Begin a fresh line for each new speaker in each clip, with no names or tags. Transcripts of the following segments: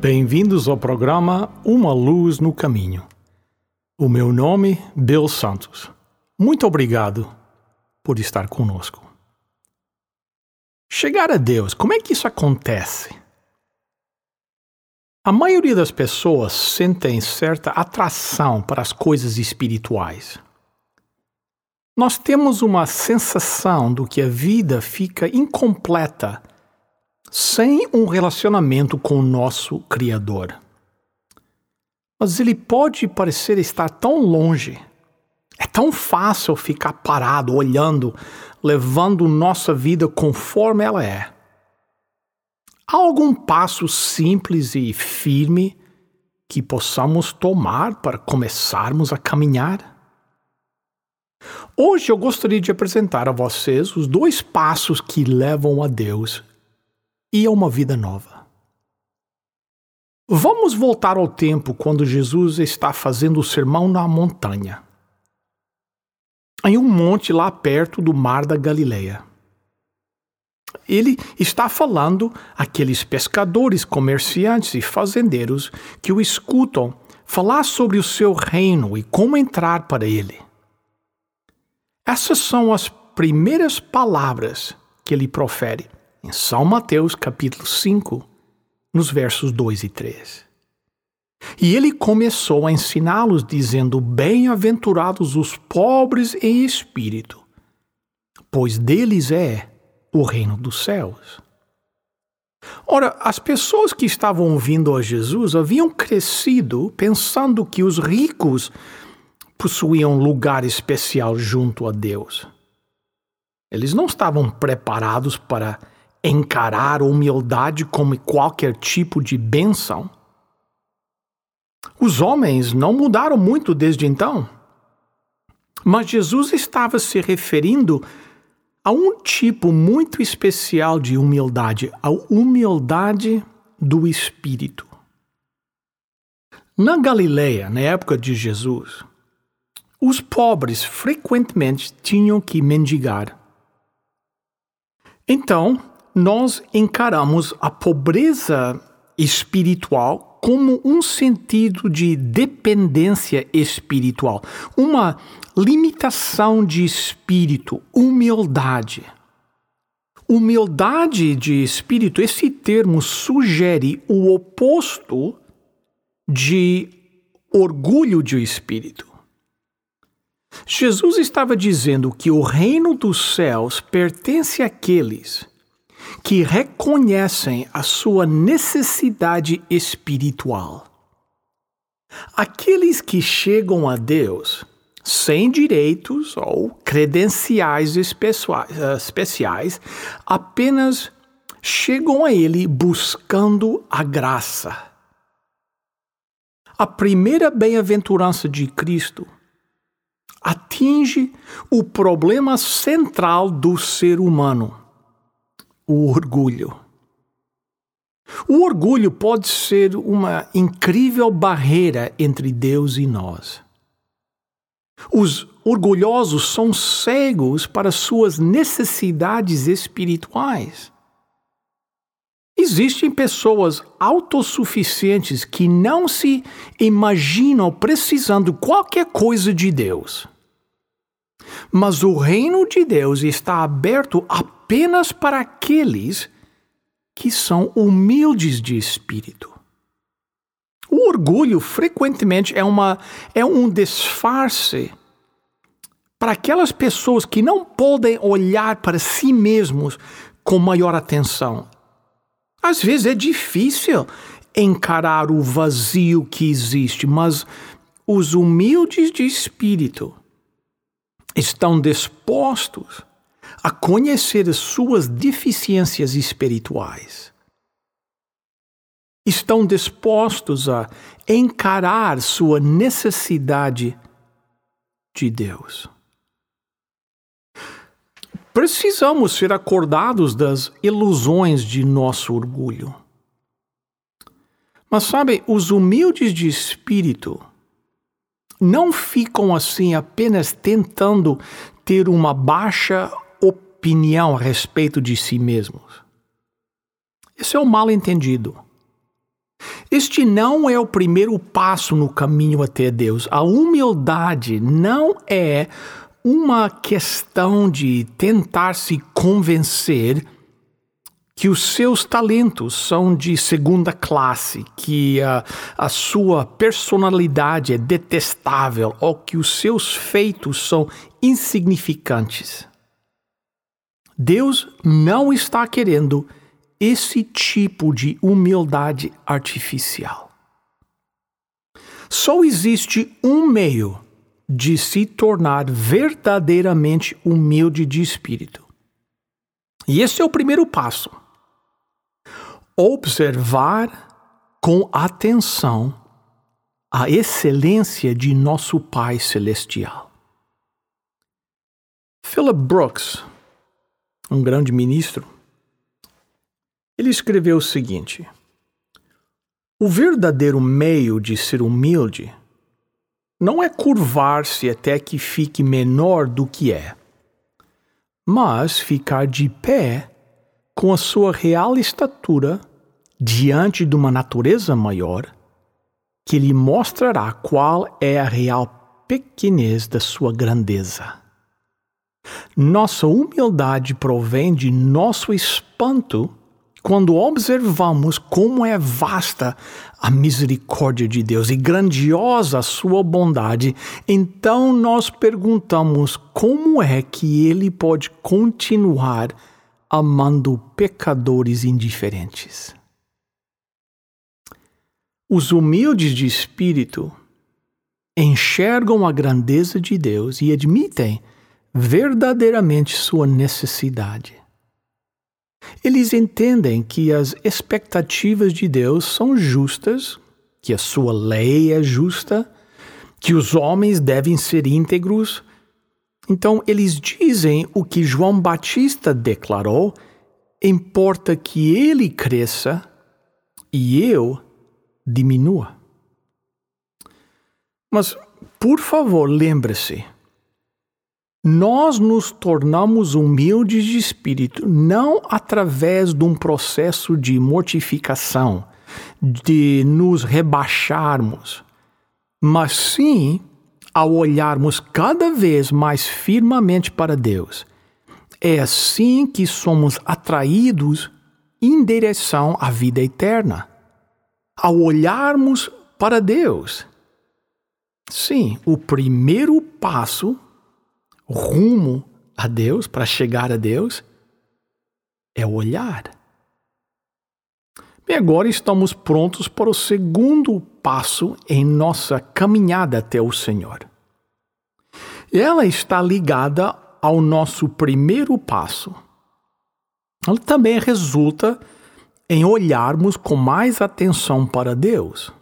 Bem-vindos ao programa Uma Luz no Caminho. O meu nome, Bill Santos. Muito obrigado por estar conosco. Chegar a Deus, como é que isso acontece? A maioria das pessoas sentem certa atração para as coisas espirituais. Nós temos uma sensação do que a vida fica incompleta sem um relacionamento com o nosso Criador. Mas ele pode parecer estar tão longe. É tão fácil ficar parado, olhando, levando nossa vida conforme ela é. Há algum passo simples e firme que possamos tomar para começarmos a caminhar? Hoje eu gostaria de apresentar a vocês os dois passos que levam a Deus e a uma vida nova. Vamos voltar ao tempo quando Jesus está fazendo o sermão na montanha, em um monte lá perto do mar da Galileia. Ele está falando àqueles pescadores, comerciantes e fazendeiros que o escutam falar sobre o seu reino e como entrar para ele. Essas são as primeiras palavras que ele profere em São Mateus capítulo 5, nos versos 2 e 3. E ele começou a ensiná-los, dizendo: Bem-aventurados os pobres em espírito, pois deles é o reino dos céus. Ora, as pessoas que estavam ouvindo a Jesus haviam crescido pensando que os ricos possuíam lugar especial junto a Deus. Eles não estavam preparados para encarar humildade como qualquer tipo de benção? Os homens não mudaram muito desde então. Mas Jesus estava se referindo a um tipo muito especial de humildade, a humildade do espírito. Na Galileia, na época de Jesus, os pobres frequentemente tinham que mendigar. Então, nós encaramos a pobreza espiritual como um sentido de dependência espiritual, uma limitação de espírito, humildade. Humildade de espírito, esse termo sugere o oposto de orgulho de espírito. Jesus estava dizendo que o reino dos céus pertence àqueles que reconhecem a sua necessidade espiritual. Aqueles que chegam a Deus sem direitos ou credenciais especiais apenas chegam a Ele buscando a graça. A primeira bem-aventurança de Cristo atinge o problema central do ser humano o orgulho. O orgulho pode ser uma incrível barreira entre Deus e nós. Os orgulhosos são cegos para suas necessidades espirituais. Existem pessoas autossuficientes que não se imaginam precisando qualquer coisa de Deus. Mas o reino de Deus está aberto apenas para aqueles que são humildes de espírito. O orgulho frequentemente é, uma, é um disfarce para aquelas pessoas que não podem olhar para si mesmos com maior atenção. Às vezes é difícil encarar o vazio que existe, mas os humildes de espírito estão dispostos a conhecer as suas deficiências espirituais. estão dispostos a encarar sua necessidade de Deus. Precisamos ser acordados das ilusões de nosso orgulho. Mas sabe, os humildes de espírito não ficam assim apenas tentando ter uma baixa opinião a respeito de si mesmos. Esse é o mal entendido. Este não é o primeiro passo no caminho até Deus. A humildade não é uma questão de tentar se convencer que os seus talentos são de segunda classe, que a, a sua personalidade é detestável ou que os seus feitos são insignificantes. Deus não está querendo esse tipo de humildade artificial. Só existe um meio de se tornar verdadeiramente humilde de espírito. E esse é o primeiro passo observar com atenção a excelência de nosso Pai Celestial. Philip Brooks, um grande ministro, ele escreveu o seguinte: O verdadeiro meio de ser humilde não é curvar-se até que fique menor do que é, mas ficar de pé com a sua real estatura diante de uma natureza maior, que lhe mostrará qual é a real pequenez da sua grandeza. Nossa humildade provém de nosso espanto quando observamos como é vasta a misericórdia de Deus e grandiosa a sua bondade, então nós perguntamos como é que ele pode continuar amando pecadores indiferentes. Os humildes de espírito enxergam a grandeza de Deus e admitem verdadeiramente sua necessidade. Eles entendem que as expectativas de Deus são justas, que a sua lei é justa, que os homens devem ser íntegros. Então, eles dizem o que João Batista declarou: importa que ele cresça e eu diminua. Mas, por favor, lembre-se: nós nos tornamos humildes de espírito não através de um processo de mortificação, de nos rebaixarmos, mas sim ao olharmos cada vez mais firmemente para Deus. É assim que somos atraídos em direção à vida eterna ao olharmos para Deus. Sim, o primeiro passo rumo a Deus, para chegar a Deus, é olhar. Bem, agora estamos prontos para o segundo passo em nossa caminhada até o Senhor. Ela está ligada ao nosso primeiro passo. Ela também resulta em olharmos com mais atenção para Deus.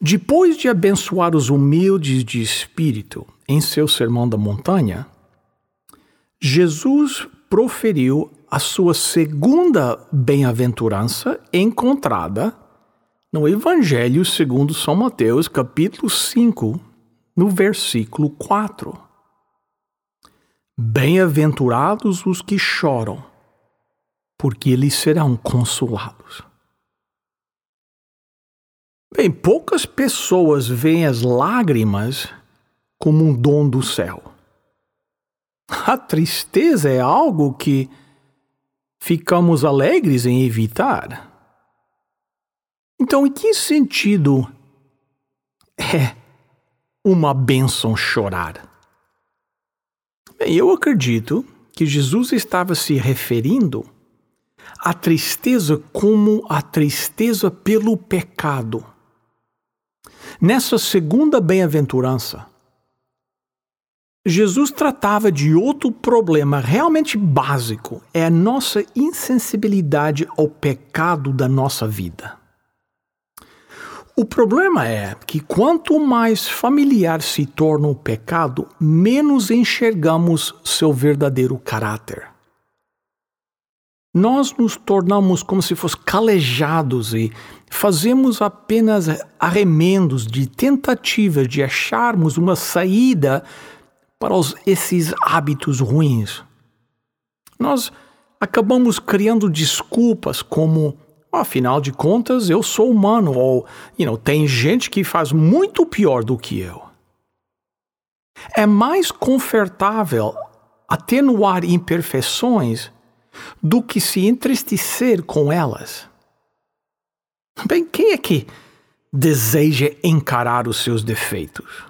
Depois de abençoar os humildes de espírito em seu Sermão da Montanha, Jesus proferiu a sua segunda bem-aventurança encontrada no Evangelho segundo São Mateus, capítulo 5, no versículo 4. Bem-aventurados os que choram, porque eles serão consolados. Bem, poucas pessoas veem as lágrimas como um dom do céu. A tristeza é algo que ficamos alegres em evitar. Então, em que sentido é uma bênção chorar? Bem, eu acredito que Jesus estava se referindo a tristeza como a tristeza pelo pecado. Nessa segunda bem-aventurança, Jesus tratava de outro problema realmente básico: é a nossa insensibilidade ao pecado da nossa vida. O problema é que quanto mais familiar se torna o pecado, menos enxergamos seu verdadeiro caráter. Nós nos tornamos como se fossem calejados e fazemos apenas arremendos de tentativas de acharmos uma saída para os, esses hábitos ruins. Nós acabamos criando desculpas como afinal de contas eu sou humano ou you know, tem gente que faz muito pior do que eu. É mais confortável atenuar imperfeições do que se entristecer com elas. Bem, quem é que deseja encarar os seus defeitos?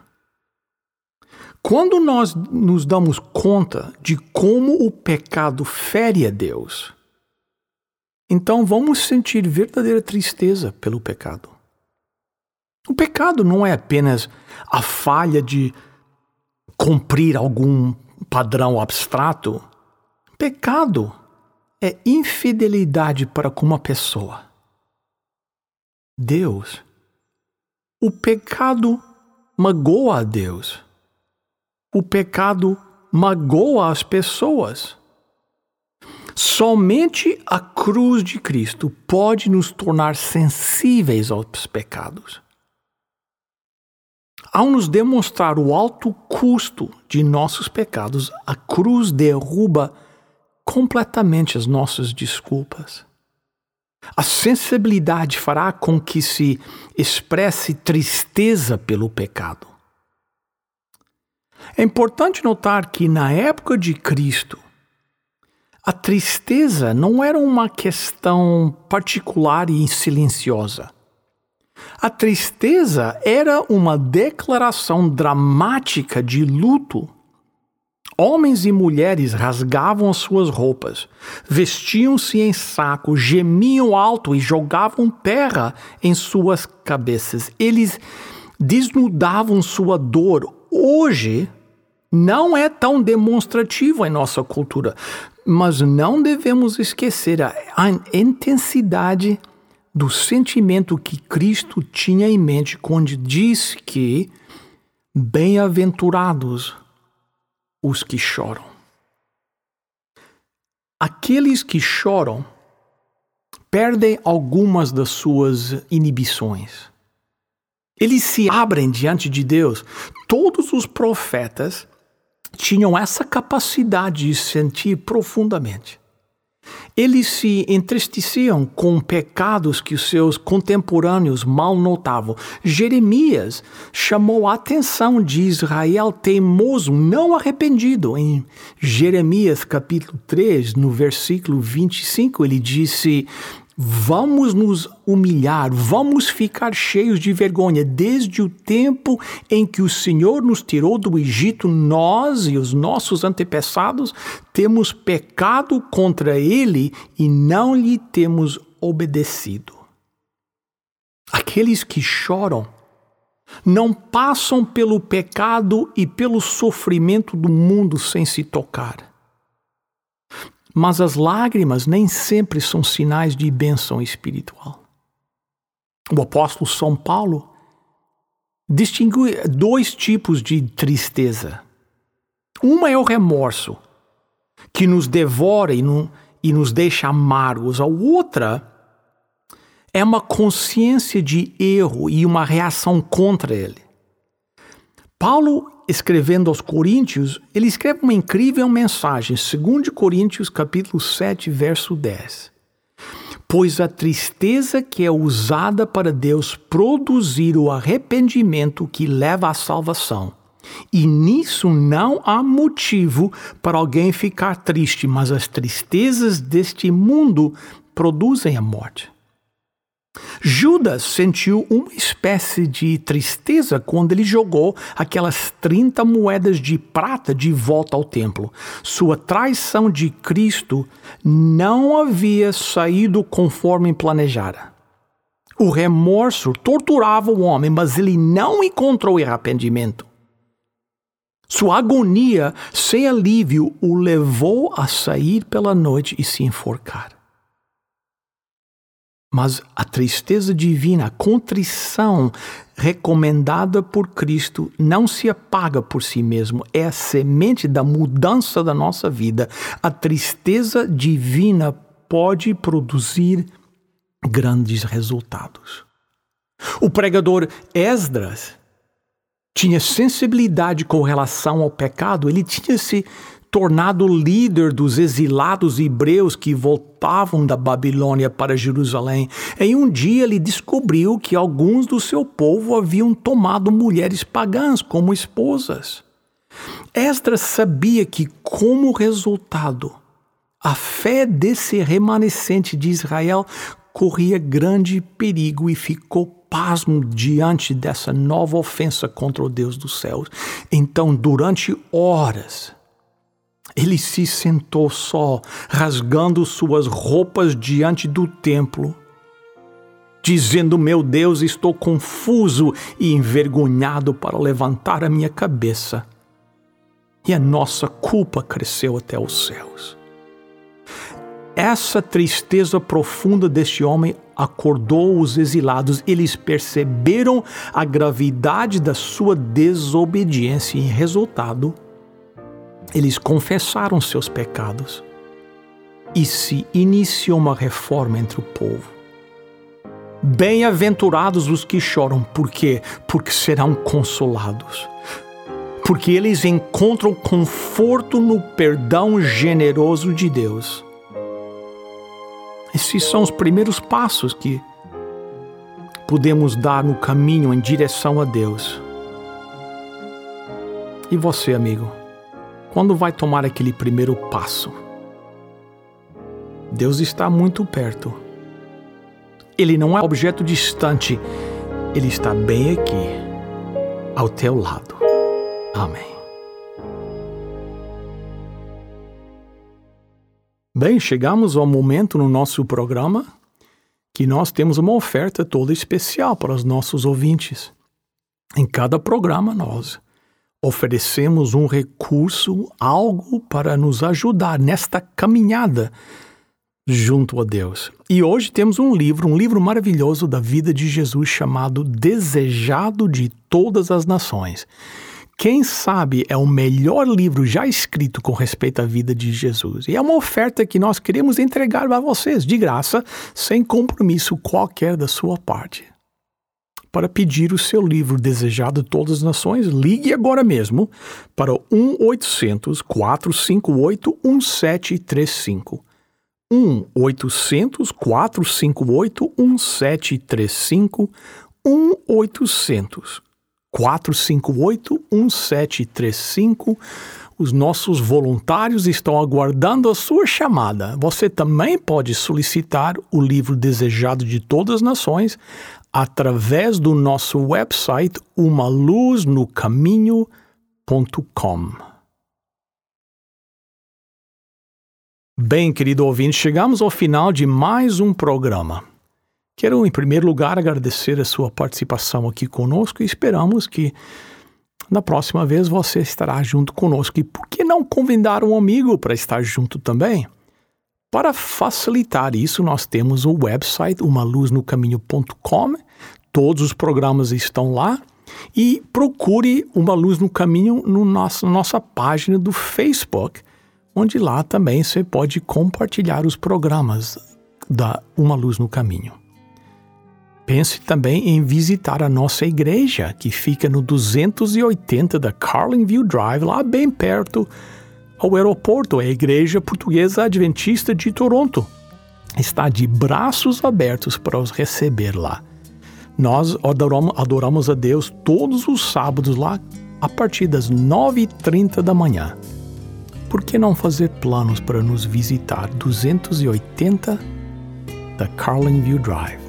Quando nós nos damos conta de como o pecado fere a Deus, então vamos sentir verdadeira tristeza pelo pecado. O pecado não é apenas a falha de cumprir algum padrão abstrato. Pecado é infidelidade para com uma pessoa. Deus. O pecado magoa a Deus o pecado magoa as pessoas. Somente a cruz de Cristo pode nos tornar sensíveis aos pecados. Ao nos demonstrar o alto custo de nossos pecados, a cruz derruba completamente as nossas desculpas. A sensibilidade fará com que se expresse tristeza pelo pecado. É importante notar que na época de Cristo, a tristeza não era uma questão particular e silenciosa. A tristeza era uma declaração dramática de luto. Homens e mulheres rasgavam suas roupas, vestiam-se em saco, gemiam alto e jogavam terra em suas cabeças. Eles desnudavam sua dor. Hoje, não é tão demonstrativo em nossa cultura, mas não devemos esquecer a, a intensidade do sentimento que Cristo tinha em mente quando disse que bem-aventurados os que choram. Aqueles que choram perdem algumas das suas inibições. Eles se abrem diante de Deus. Todos os profetas tinham essa capacidade de sentir profundamente. Eles se entristeciam com pecados que os seus contemporâneos mal notavam. Jeremias chamou a atenção de Israel teimoso, não arrependido. Em Jeremias capítulo 3, no versículo 25, ele disse: Vamos nos humilhar, vamos ficar cheios de vergonha. Desde o tempo em que o Senhor nos tirou do Egito, nós e os nossos antepassados temos pecado contra Ele e não lhe temos obedecido. Aqueles que choram não passam pelo pecado e pelo sofrimento do mundo sem se tocar. Mas as lágrimas nem sempre são sinais de bênção espiritual. O apóstolo São Paulo distingue dois tipos de tristeza. Uma é o remorso, que nos devora e, no, nos deixa amargos. A outra é uma consciência de erro e uma reação contra ele. Paulo escrevendo aos Coríntios, ele escreve uma incrível mensagem, 2 Coríntios capítulo 7, verso 10. Pois a tristeza que é usada para Deus produzir o arrependimento que leva à salvação. E nisso não há motivo para alguém ficar triste, mas as tristezas deste mundo produzem a morte. Judas sentiu uma espécie de tristeza quando ele jogou aquelas 30 moedas de prata de volta ao templo. Sua traição de Cristo não havia saído conforme planejara. O remorso torturava o homem, mas ele não encontrou arrependimento. Sua agonia sem alívio o levou a sair pela noite e se enforcar. Mas a tristeza divina, a contrição recomendada por Cristo, não se apaga por si mesmo, é a semente da mudança da nossa vida. A tristeza divina pode produzir grandes resultados. O pregador Esdras tinha sensibilidade com relação ao pecado, ele tinha se tornado líder dos exilados hebreus que voltavam da Babilônia para Jerusalém. Em um dia ele descobriu que alguns do seu povo haviam tomado mulheres pagãs como esposas. Esdras sabia que, como resultado, a fé desse remanescente de Israel corria grande perigo e ficou pasmo diante dessa nova ofensa contra o Deus dos céus. Então, durante horas, ele se sentou só, rasgando suas roupas diante do templo, dizendo: Meu Deus, estou confuso e envergonhado para levantar a minha cabeça. E a nossa culpa cresceu até os céus. Essa tristeza profunda deste homem acordou os exilados. Eles perceberam a gravidade da sua desobediência e, resultado, eles confessaram seus pecados e se iniciou uma reforma entre o povo. Bem-aventurados os que choram, por quê? Porque serão consolados. Porque eles encontram conforto no perdão generoso de Deus. Esses são os primeiros passos que podemos dar no caminho em direção a Deus. E você, amigo? Quando vai tomar aquele primeiro passo? Deus está muito perto. Ele não é objeto distante, ele está bem aqui, ao teu lado. Amém. Bem, chegamos ao momento no nosso programa que nós temos uma oferta toda especial para os nossos ouvintes. Em cada programa, nós oferecemos um recurso, algo para nos ajudar nesta caminhada junto a Deus. E hoje temos um livro, um livro maravilhoso da vida de Jesus chamado Desejado de Todas as Nações. Quem sabe é o melhor livro já escrito com respeito à vida de Jesus. E é uma oferta que nós queremos entregar a vocês de graça, sem compromisso qualquer da sua parte para pedir o seu livro Desejado de Todas as Nações, ligue agora mesmo para o 1-800-458-1735. 1-800-458-1735. 1-800-458-1735. Os nossos voluntários estão aguardando a sua chamada. Você também pode solicitar o livro Desejado de Todas as Nações através do nosso website umaluznocaminho.com. Bem, querido ouvinte, chegamos ao final de mais um programa. Quero, em primeiro lugar, agradecer a sua participação aqui conosco e esperamos que na próxima vez você estará junto conosco. E por que não convidar um amigo para estar junto também? Para facilitar isso, nós temos o website umaluznocaminho.com. Todos os programas estão lá. E procure Uma Luz no Caminho no nosso, na nossa página do Facebook, onde lá também você pode compartilhar os programas da Uma Luz no Caminho. Pense também em visitar a nossa igreja, que fica no 280 da Carlinville Drive, lá bem perto ao aeroporto, a Igreja Portuguesa Adventista de Toronto. Está de braços abertos para os receber lá. Nós adoramos, a Deus todos os sábados lá, a partir das 9h30 da manhã. Por que não fazer planos para nos visitar 280 da Carlinview Drive?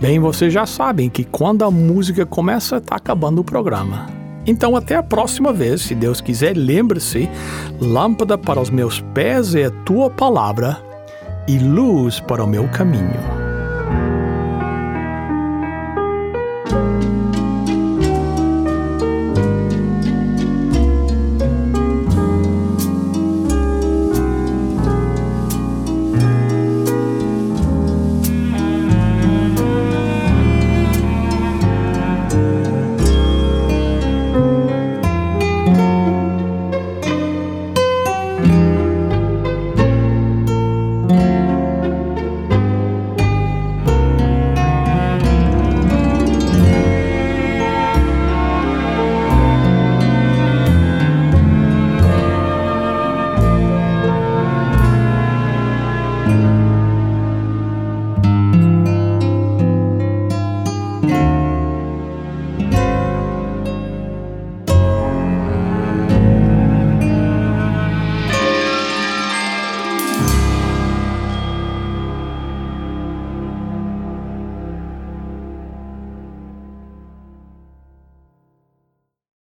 Bem, vocês já sabem que quando a música começa, está acabando o programa. Então, até a próxima vez, se Deus quiser, lembre-se: lâmpada para os meus pés é a tua palavra e luz para o meu caminho.